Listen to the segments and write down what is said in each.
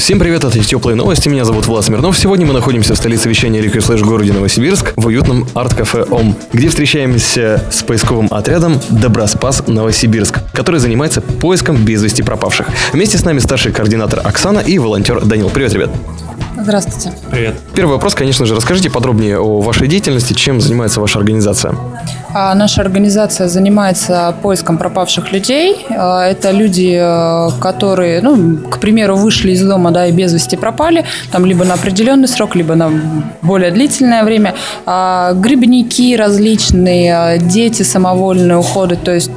Всем привет, это Теплые новости, меня зовут Влад Смирнов. Сегодня мы находимся в столице вещания Liquid Flash городе Новосибирск в уютном арт-кафе ОМ, где встречаемся с поисковым отрядом Доброспас Новосибирск, который занимается поиском без вести пропавших. Вместе с нами старший координатор Оксана и волонтер Данил. Привет, ребят. Здравствуйте. Привет. Первый вопрос, конечно же, расскажите подробнее о вашей деятельности, чем занимается ваша организация. А наша организация занимается поиском пропавших людей. А, Это люди, э, которые, ну, к примеру, вышли из дома, да, и без вести пропали, там либо на определенный срок, либо на более длительное время. А, Грибники различные, дети самовольные уходы, то есть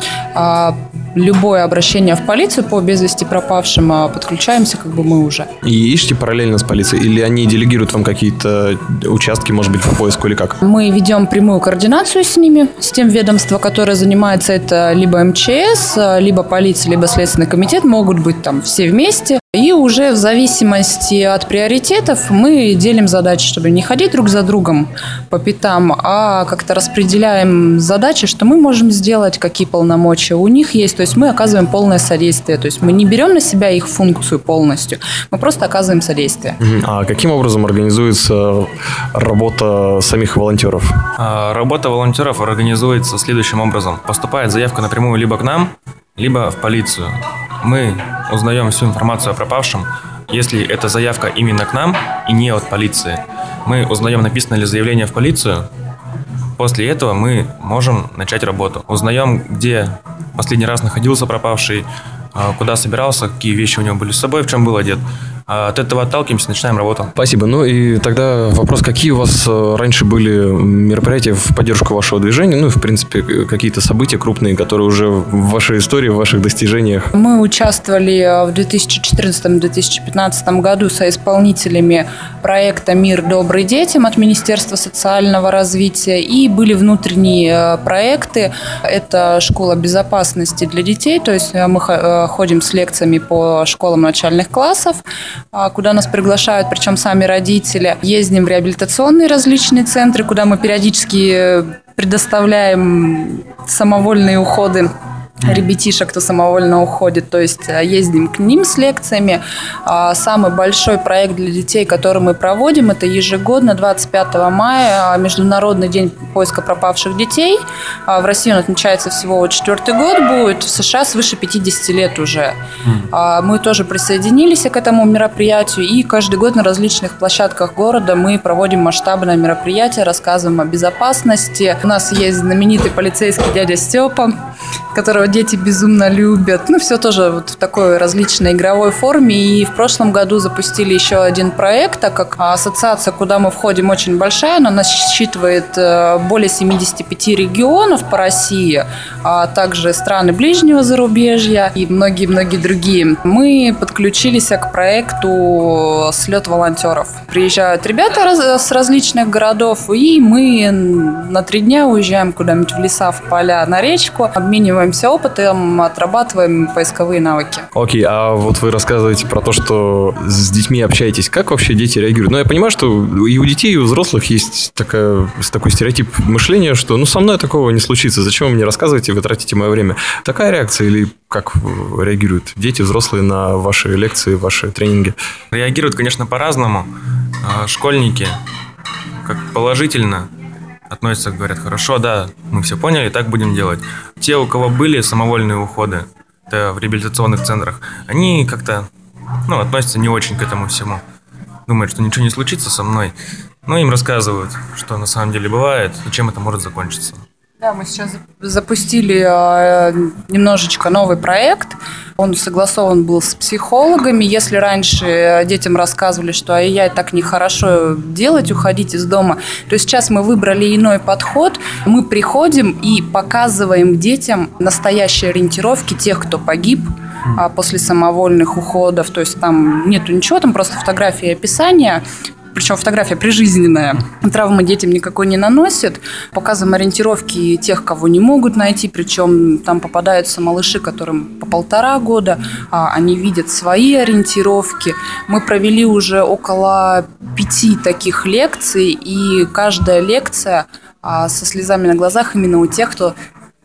любое обращение в полицию по без вести пропавшим а, подключаемся, как бы мы уже. И ищете параллельно с полицией? Или они делегируют вам какие-то участки, может быть, по поиску или как? Мы ведем прямую координацию с ними, с тем ведомством, которое занимается это либо МЧС, либо полиция, либо Следственный комитет, могут быть там все вместе. И уже в зависимости от приоритетов мы делим задачи, чтобы не ходить друг за другом по пятам, а как-то распределяем задачи, что мы можем сделать, какие полномочия у них есть. То есть мы оказываем полное содействие. То есть мы не берем на себя их функцию полностью, мы просто оказываем содействие. А каким образом организуется работа самих волонтеров? А, Работа волонтеров организуется следующим образом. Поступает заявка напрямую либо к нам, либо в полицию. Мы узнаем всю информацию о пропавшем. Если эта заявка именно к нам и не от полиции, мы узнаем, написано ли заявление в полицию. После этого мы можем начать работу. Узнаем, где последний раз находился пропавший, а, куда собирался, какие вещи у него были с собой, в чем был одет. А От этого отталкиваемся, начинаем работу. Спасибо. Ну и тогда вопрос, какие у вас э, раньше были мероприятия в поддержку вашего движения? Ну и, в принципе, какие-то события крупные, которые уже в вашей истории, в ваших достижениях? Мы участвовали э, в 2014-2015 году со исполнителями проекта «Мир добрый детям» от Министерства социального развития. И были внутренние э, проекты. Это школа безопасности для детей. То есть мы хо- ходим с лекциями по школам начальных классов, куда нас приглашают, причем сами родители. Ездим в реабилитационные различные центры, куда мы периодически э, предоставляем самовольные уходы ребятишек, кто самовольно уходит, то есть э, ездим к ним с лекциями. А, Самый большой проект для детей, который мы проводим, это ежегодно 25 мая а, Международный день поиска пропавших детей. А, В России он отмечается всего вот четвертый год будет, в США свыше 50 лет уже. Мы тоже присоединились к этому мероприятию, и каждый год на различных площадках города мы проводим масштабное мероприятие, рассказываем о безопасности. У нас есть знаменитый полицейский дядя Степа, которого дети безумно любят. Ну, все тоже вот в такой различной игровой форме. И в прошлом году запустили еще один проект, так как ассоциация, куда мы входим, очень большая. Она насчитывает э, более 75 регионов по России, а также страны ближнего зарубежья и многие-многие другие. Мы подключились к проекту «Слет волонтеров». Приезжают ребята раз- с различных городов, и мы на три дня уезжаем куда-нибудь в леса, в поля, на речку, обмениваемся опытом, отрабатываем поисковые навыки. Окей, а вот вы рассказываете про то, что с детьми общаетесь. Как вообще дети реагируют? Ну, я понимаю, что и у детей, и у взрослых есть такая, такой стереотип мышления, что ну, со мной такого не случится. Зачем вы мне рассказываете, вы тратите мое время? Такая реакция или как реагируют дети, взрослые на ваши лекции, ваши тренинги? Реагируют, конечно, по-разному. А, Школьники как положительно относятся, говорят, хорошо, да, мы все поняли, так будем делать. Те, у кого были самовольные уходы в реабилитационных центрах, они как-то ну, относятся не очень к этому всему. Думают, что ничего не случится со мной. Но им рассказывают, что на самом деле бывает и чем это может закончиться. Да, мы сейчас запустили э, немножечко новый проект. Он согласован был с психологами. Если раньше э, детям рассказывали, что ай-яй, так нехорошо делать, уходить из дома, то сейчас мы выбрали иной подход. Мы приходим и показываем детям настоящие ориентировки тех, кто погиб, а, после самовольных уходов. То есть там нету ничего, там просто фотографии и описание. Причем фотография прижизненная. Травмы детям никакой не наносит. Показываем ориентировки тех, кого не могут найти, причем там попадаются малыши, которым по полтора года, а они видят свои ориентировки. Мы провели уже около пяти таких лекций, и каждая лекция а, со слезами на глазах именно у тех, кто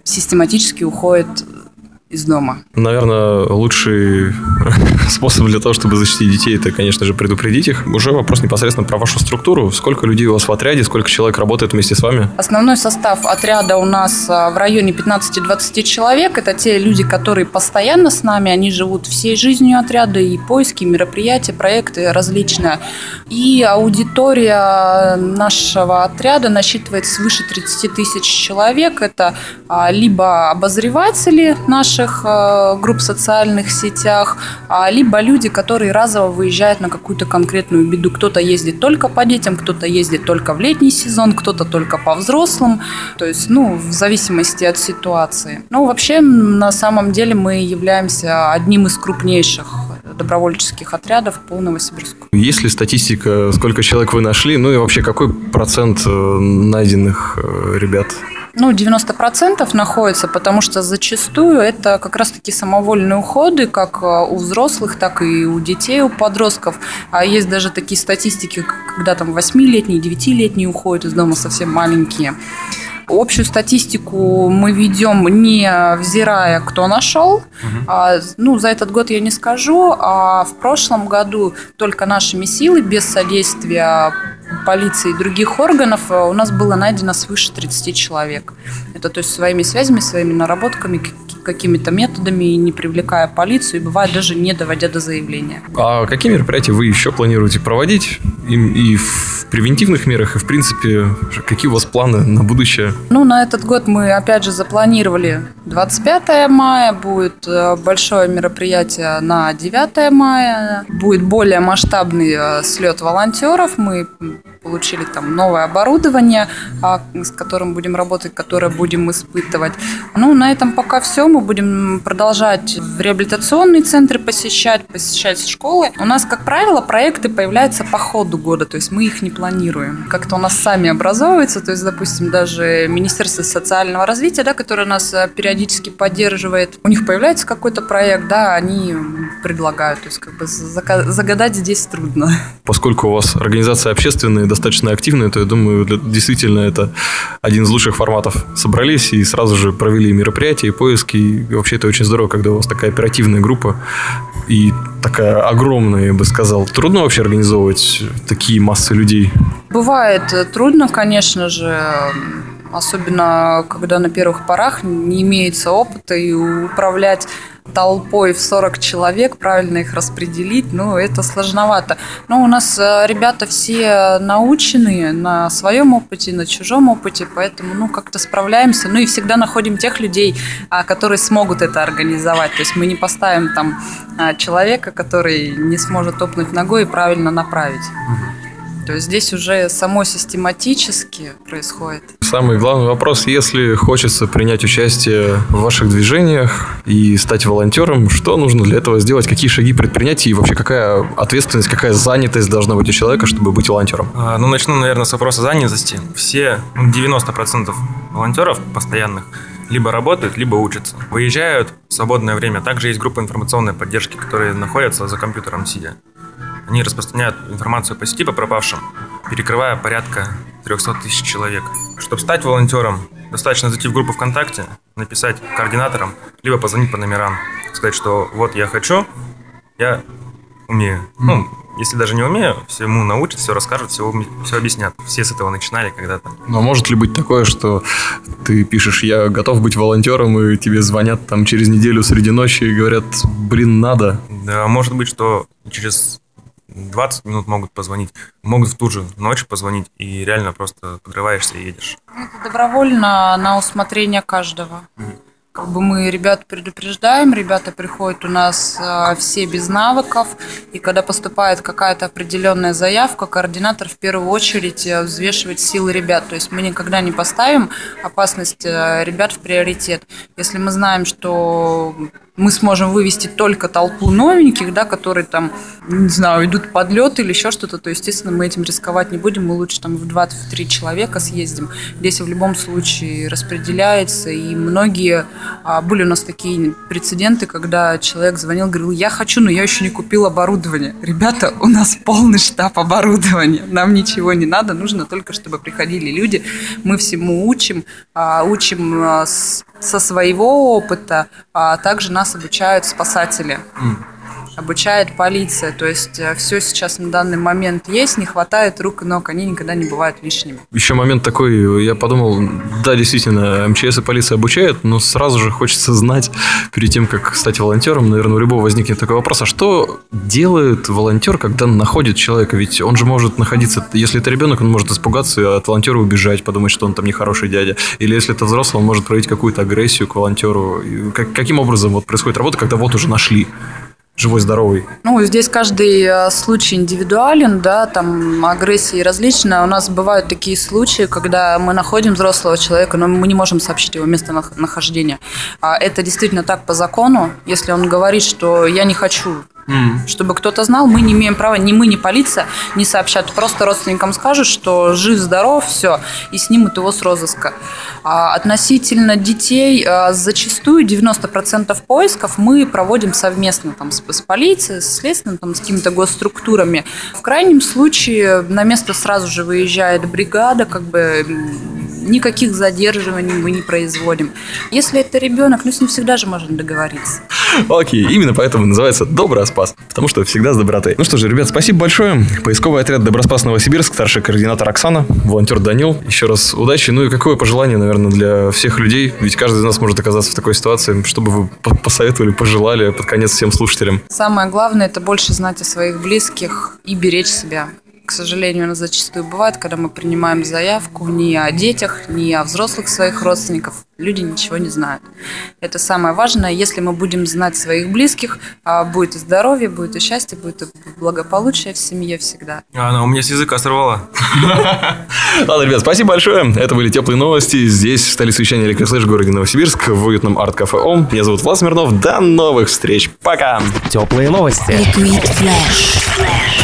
систематически уходит из дома. Наверное, лучший способ для того, чтобы защитить детей, это, конечно же, предупредить их. Уже вопрос непосредственно про вашу структуру. Сколько людей у вас в отряде, сколько человек работает вместе с вами? Основной состав отряда у нас а, в районе 15-20 человек. Это те люди, которые постоянно с нами, они живут всей жизнью отряда, и поиски, и мероприятия, проекты различные. И аудитория нашего отряда насчитывает свыше 30 тысяч человек. Это а, либо обозреватели наши, наших э, групп социальных сетях, а, либо люди, которые разово выезжают на какую-то конкретную беду. Кто-то ездит только по детям, кто-то ездит только в летний сезон, кто-то только по взрослым. То есть, ну, в зависимости от ситуации. Ну, вообще, на самом деле мы являемся одним из крупнейших добровольческих отрядов по Новосибирску. Есть ли статистика, сколько человек вы нашли? Ну и вообще, какой процент э, найденных э, ребят? Ну, 90% находится, потому что зачастую это как раз-таки самовольные уходы, как а, у взрослых, так и у детей, у подростков. А есть даже такие статистики, когда там 8-летние, 9-летние уходят из дома совсем маленькие. Общую статистику мы ведем не взирая, кто нашел. Угу. А, ну, за этот год я не скажу. А в прошлом году только нашими силами, без содействия полиции и других органов э, у нас было найдено свыше 30 человек. Это то есть своими связями, своими наработками, какими-то методами, не привлекая полицию, и бывает даже не доводя до заявления. А какие мероприятия вы еще планируете проводить? И, и в превентивных мерах, и в принципе, какие у вас планы на будущее? Ну, на этот год мы опять же запланировали 25 мая, будет э, большое мероприятие на 9 мая, будет более масштабный э, слет волонтеров, мы получили там новое оборудование, а, с которым будем работать, которое будем испытывать. Ну, на этом пока все. Мы будем продолжать в реабилитационные центры посещать, посещать школы. У нас, как правило, проекты появляются по ходу года, то есть мы их не планируем. Как-то у нас сами образовываются, то есть, допустим, даже Министерство социального развития, да, которое нас э, периодически поддерживает, у них появляется какой-то проект, да, они предлагают, то есть как бы загадать здесь трудно. Поскольку у вас организация общественная, достаточно активная, то я думаю, действительно это один из лучших форматов. Собрались и сразу же провели мероприятия и поиски. И вообще это очень здорово, когда у вас такая оперативная группа и такая огромная, я бы сказал. Трудно вообще организовывать такие массы людей? Бывает э, трудно, конечно же. Особенно, когда на первых порах не имеется опыта и управлять толпой в 40 человек, правильно их распределить, ну, это сложновато. Но у нас э, ребята все наученные на своем опыте, на чужом опыте, поэтому, ну, как-то справляемся. Ну, и всегда находим тех людей, а, которые смогут это организовать. То есть мы не поставим там а, человека, который не сможет топнуть ногой и правильно направить. То есть здесь уже само систематически происходит. Самый главный вопрос, если хочется принять участие в ваших движениях и стать волонтером, что нужно для этого сделать, какие шаги предпринять и вообще какая ответственность, какая занятость должна быть у человека, чтобы быть волонтером? А, ну, начну, наверное, с вопроса занятости. Все, 90% ну, волонтеров постоянных либо работают, либо учатся. Выезжают в свободное время. Также есть группа информационной поддержки, которые находятся за компьютером сидя. Они распространяют информацию по сети по пропавшим, перекрывая порядка 300 тысяч человек. Чтобы стать волонтером, достаточно зайти в группу ВКонтакте, написать координаторам, либо позвонить по номерам, сказать, что вот я хочу, я умею. Ну, если даже не умею, всему научат, все расскажут, все, все объяснят. Все с этого начинали когда-то. Но может ли быть такое, что ты пишешь, я готов быть волонтером, и тебе звонят там через неделю среди ночи и говорят, блин, надо? Да, может быть, что через 20 минут могут позвонить, могут в ту же ночь позвонить, и реально просто подрываешься и едешь. Это добровольно на усмотрение каждого. Mm-hmm Как бы мы ребят предупреждаем, ребята приходят у нас э, все без навыков, и когда поступает какая-то определенная заявка, координатор в первую очередь э, взвешивает силы ребят. То есть мы никогда не поставим опасность э, ребят в приоритет. Если мы знаем, что мы сможем вывести только толпу новеньких, да, которые там, не знаю, идут подлет или еще что-то, то, естественно, мы этим рисковать не будем, мы лучше там в 23 человека съездим. Здесь в любом случае распределяется, и многие, были у нас такие прецеденты, когда человек звонил, говорил, я хочу, но я еще не купил оборудование. Ребята, у нас полный штаб оборудования, нам ничего не надо, нужно только, чтобы приходили люди, мы всему учим, а, учим а, со своего опыта, а также нас обучают спасатели. Обучает полиция, то есть э, все сейчас на данный момент есть, не хватает рук и ног, они никогда не бывают лишними. Еще момент такой, я подумал, да, действительно, МЧС и полиция обучают, но сразу же хочется знать, перед тем, как стать волонтером, наверное, у любого возникнет такой вопрос, а что делает волонтер, когда находит человека? Ведь он же может находиться, если это ребенок, он может испугаться и от волонтера убежать, подумать, что он там нехороший дядя. Или если это взрослый, он может проявить какую-то агрессию к волонтеру. Как, каким образом вот происходит работа, когда вот уже нашли? Живой, здоровый? Ну, здесь каждый э, случай индивидуален, да, там агрессии различная. У нас бывают такие случаи, когда мы находим взрослого человека, но мы не можем сообщить его местонахождение. А это действительно так по закону. Если он говорит, что я не хочу Mm. Чтобы кто-то знал, мы не имеем права, ни мы, ни полиция не сообщат. Просто родственникам скажут, что жив-здоров, все, и снимут его с розыска. А относительно детей, а, зачастую 90% поисков мы проводим совместно там, с, с полицией, с следственным, там, с какими-то госструктурами. В крайнем случае на место сразу же выезжает бригада, как бы никаких задерживаний мы не производим. Если это ребенок, ну с ним всегда же можно договориться. Окей, именно поэтому называется «Добрый спас», потому что всегда с добротой. Ну что же, ребят, спасибо большое. Поисковый отряд «Доброспас Новосибирск», старший координатор Оксана, волонтер Данил. Еще раз удачи. Ну и какое пожелание, наверное, для всех людей, ведь каждый из нас может оказаться в такой ситуации, чтобы вы посоветовали, пожелали под конец всем слушателям. Самое главное – это больше знать о своих близких и беречь себя. К сожалению, у нас зачастую бывает, когда мы принимаем заявку ни о детях, ни о взрослых своих родственников, люди ничего не знают. Это самое важное. Если мы будем знать своих близких, а, будет и здоровье, будет и счастье, будет и благополучие в семье всегда. А, она у меня с языка сорвала. Ладно, ребят, спасибо большое. Это были теплые новости. Здесь, в столице вещания Электрослэш в городе Новосибирск, в уютном арт-кафе ОМ. Меня зовут Влад Смирнов. До новых встреч. Пока. Теплые новости. Liquid Flash.